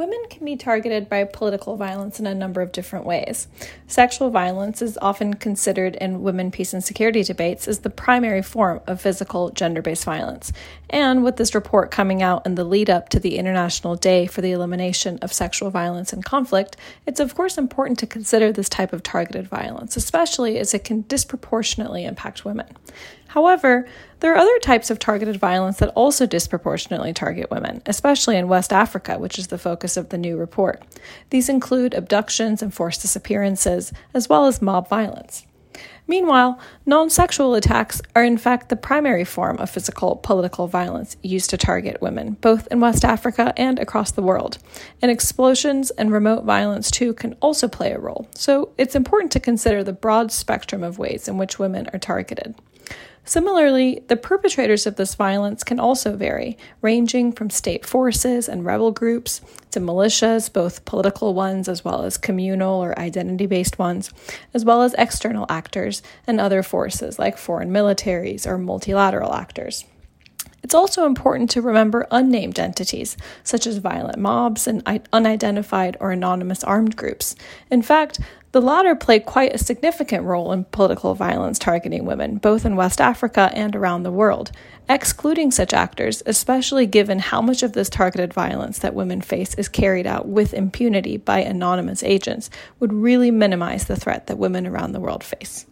Women can be targeted by political violence in a number of different ways. Sexual violence is often considered in women, peace, and security debates as the primary form of physical gender based violence. And with this report coming out in the lead up to the International Day for the Elimination of Sexual Violence and Conflict, it's of course important to consider this type of targeted violence, especially as it can disproportionately impact women. However, there are other types of targeted violence that also disproportionately target women, especially in West Africa, which is the focus of the new report. These include abductions and forced disappearances, as well as mob violence. Meanwhile, non sexual attacks are in fact the primary form of physical political violence used to target women, both in West Africa and across the world. And explosions and remote violence, too, can also play a role. So it's important to consider the broad spectrum of ways in which women are targeted. Similarly, the perpetrators of this violence can also vary, ranging from state forces and rebel groups to militias, both political ones as well as communal or identity based ones, as well as external actors and other forces like foreign militaries or multilateral actors. It's also important to remember unnamed entities, such as violent mobs and unidentified or anonymous armed groups. In fact, the latter play quite a significant role in political violence targeting women, both in West Africa and around the world. Excluding such actors, especially given how much of this targeted violence that women face is carried out with impunity by anonymous agents, would really minimize the threat that women around the world face.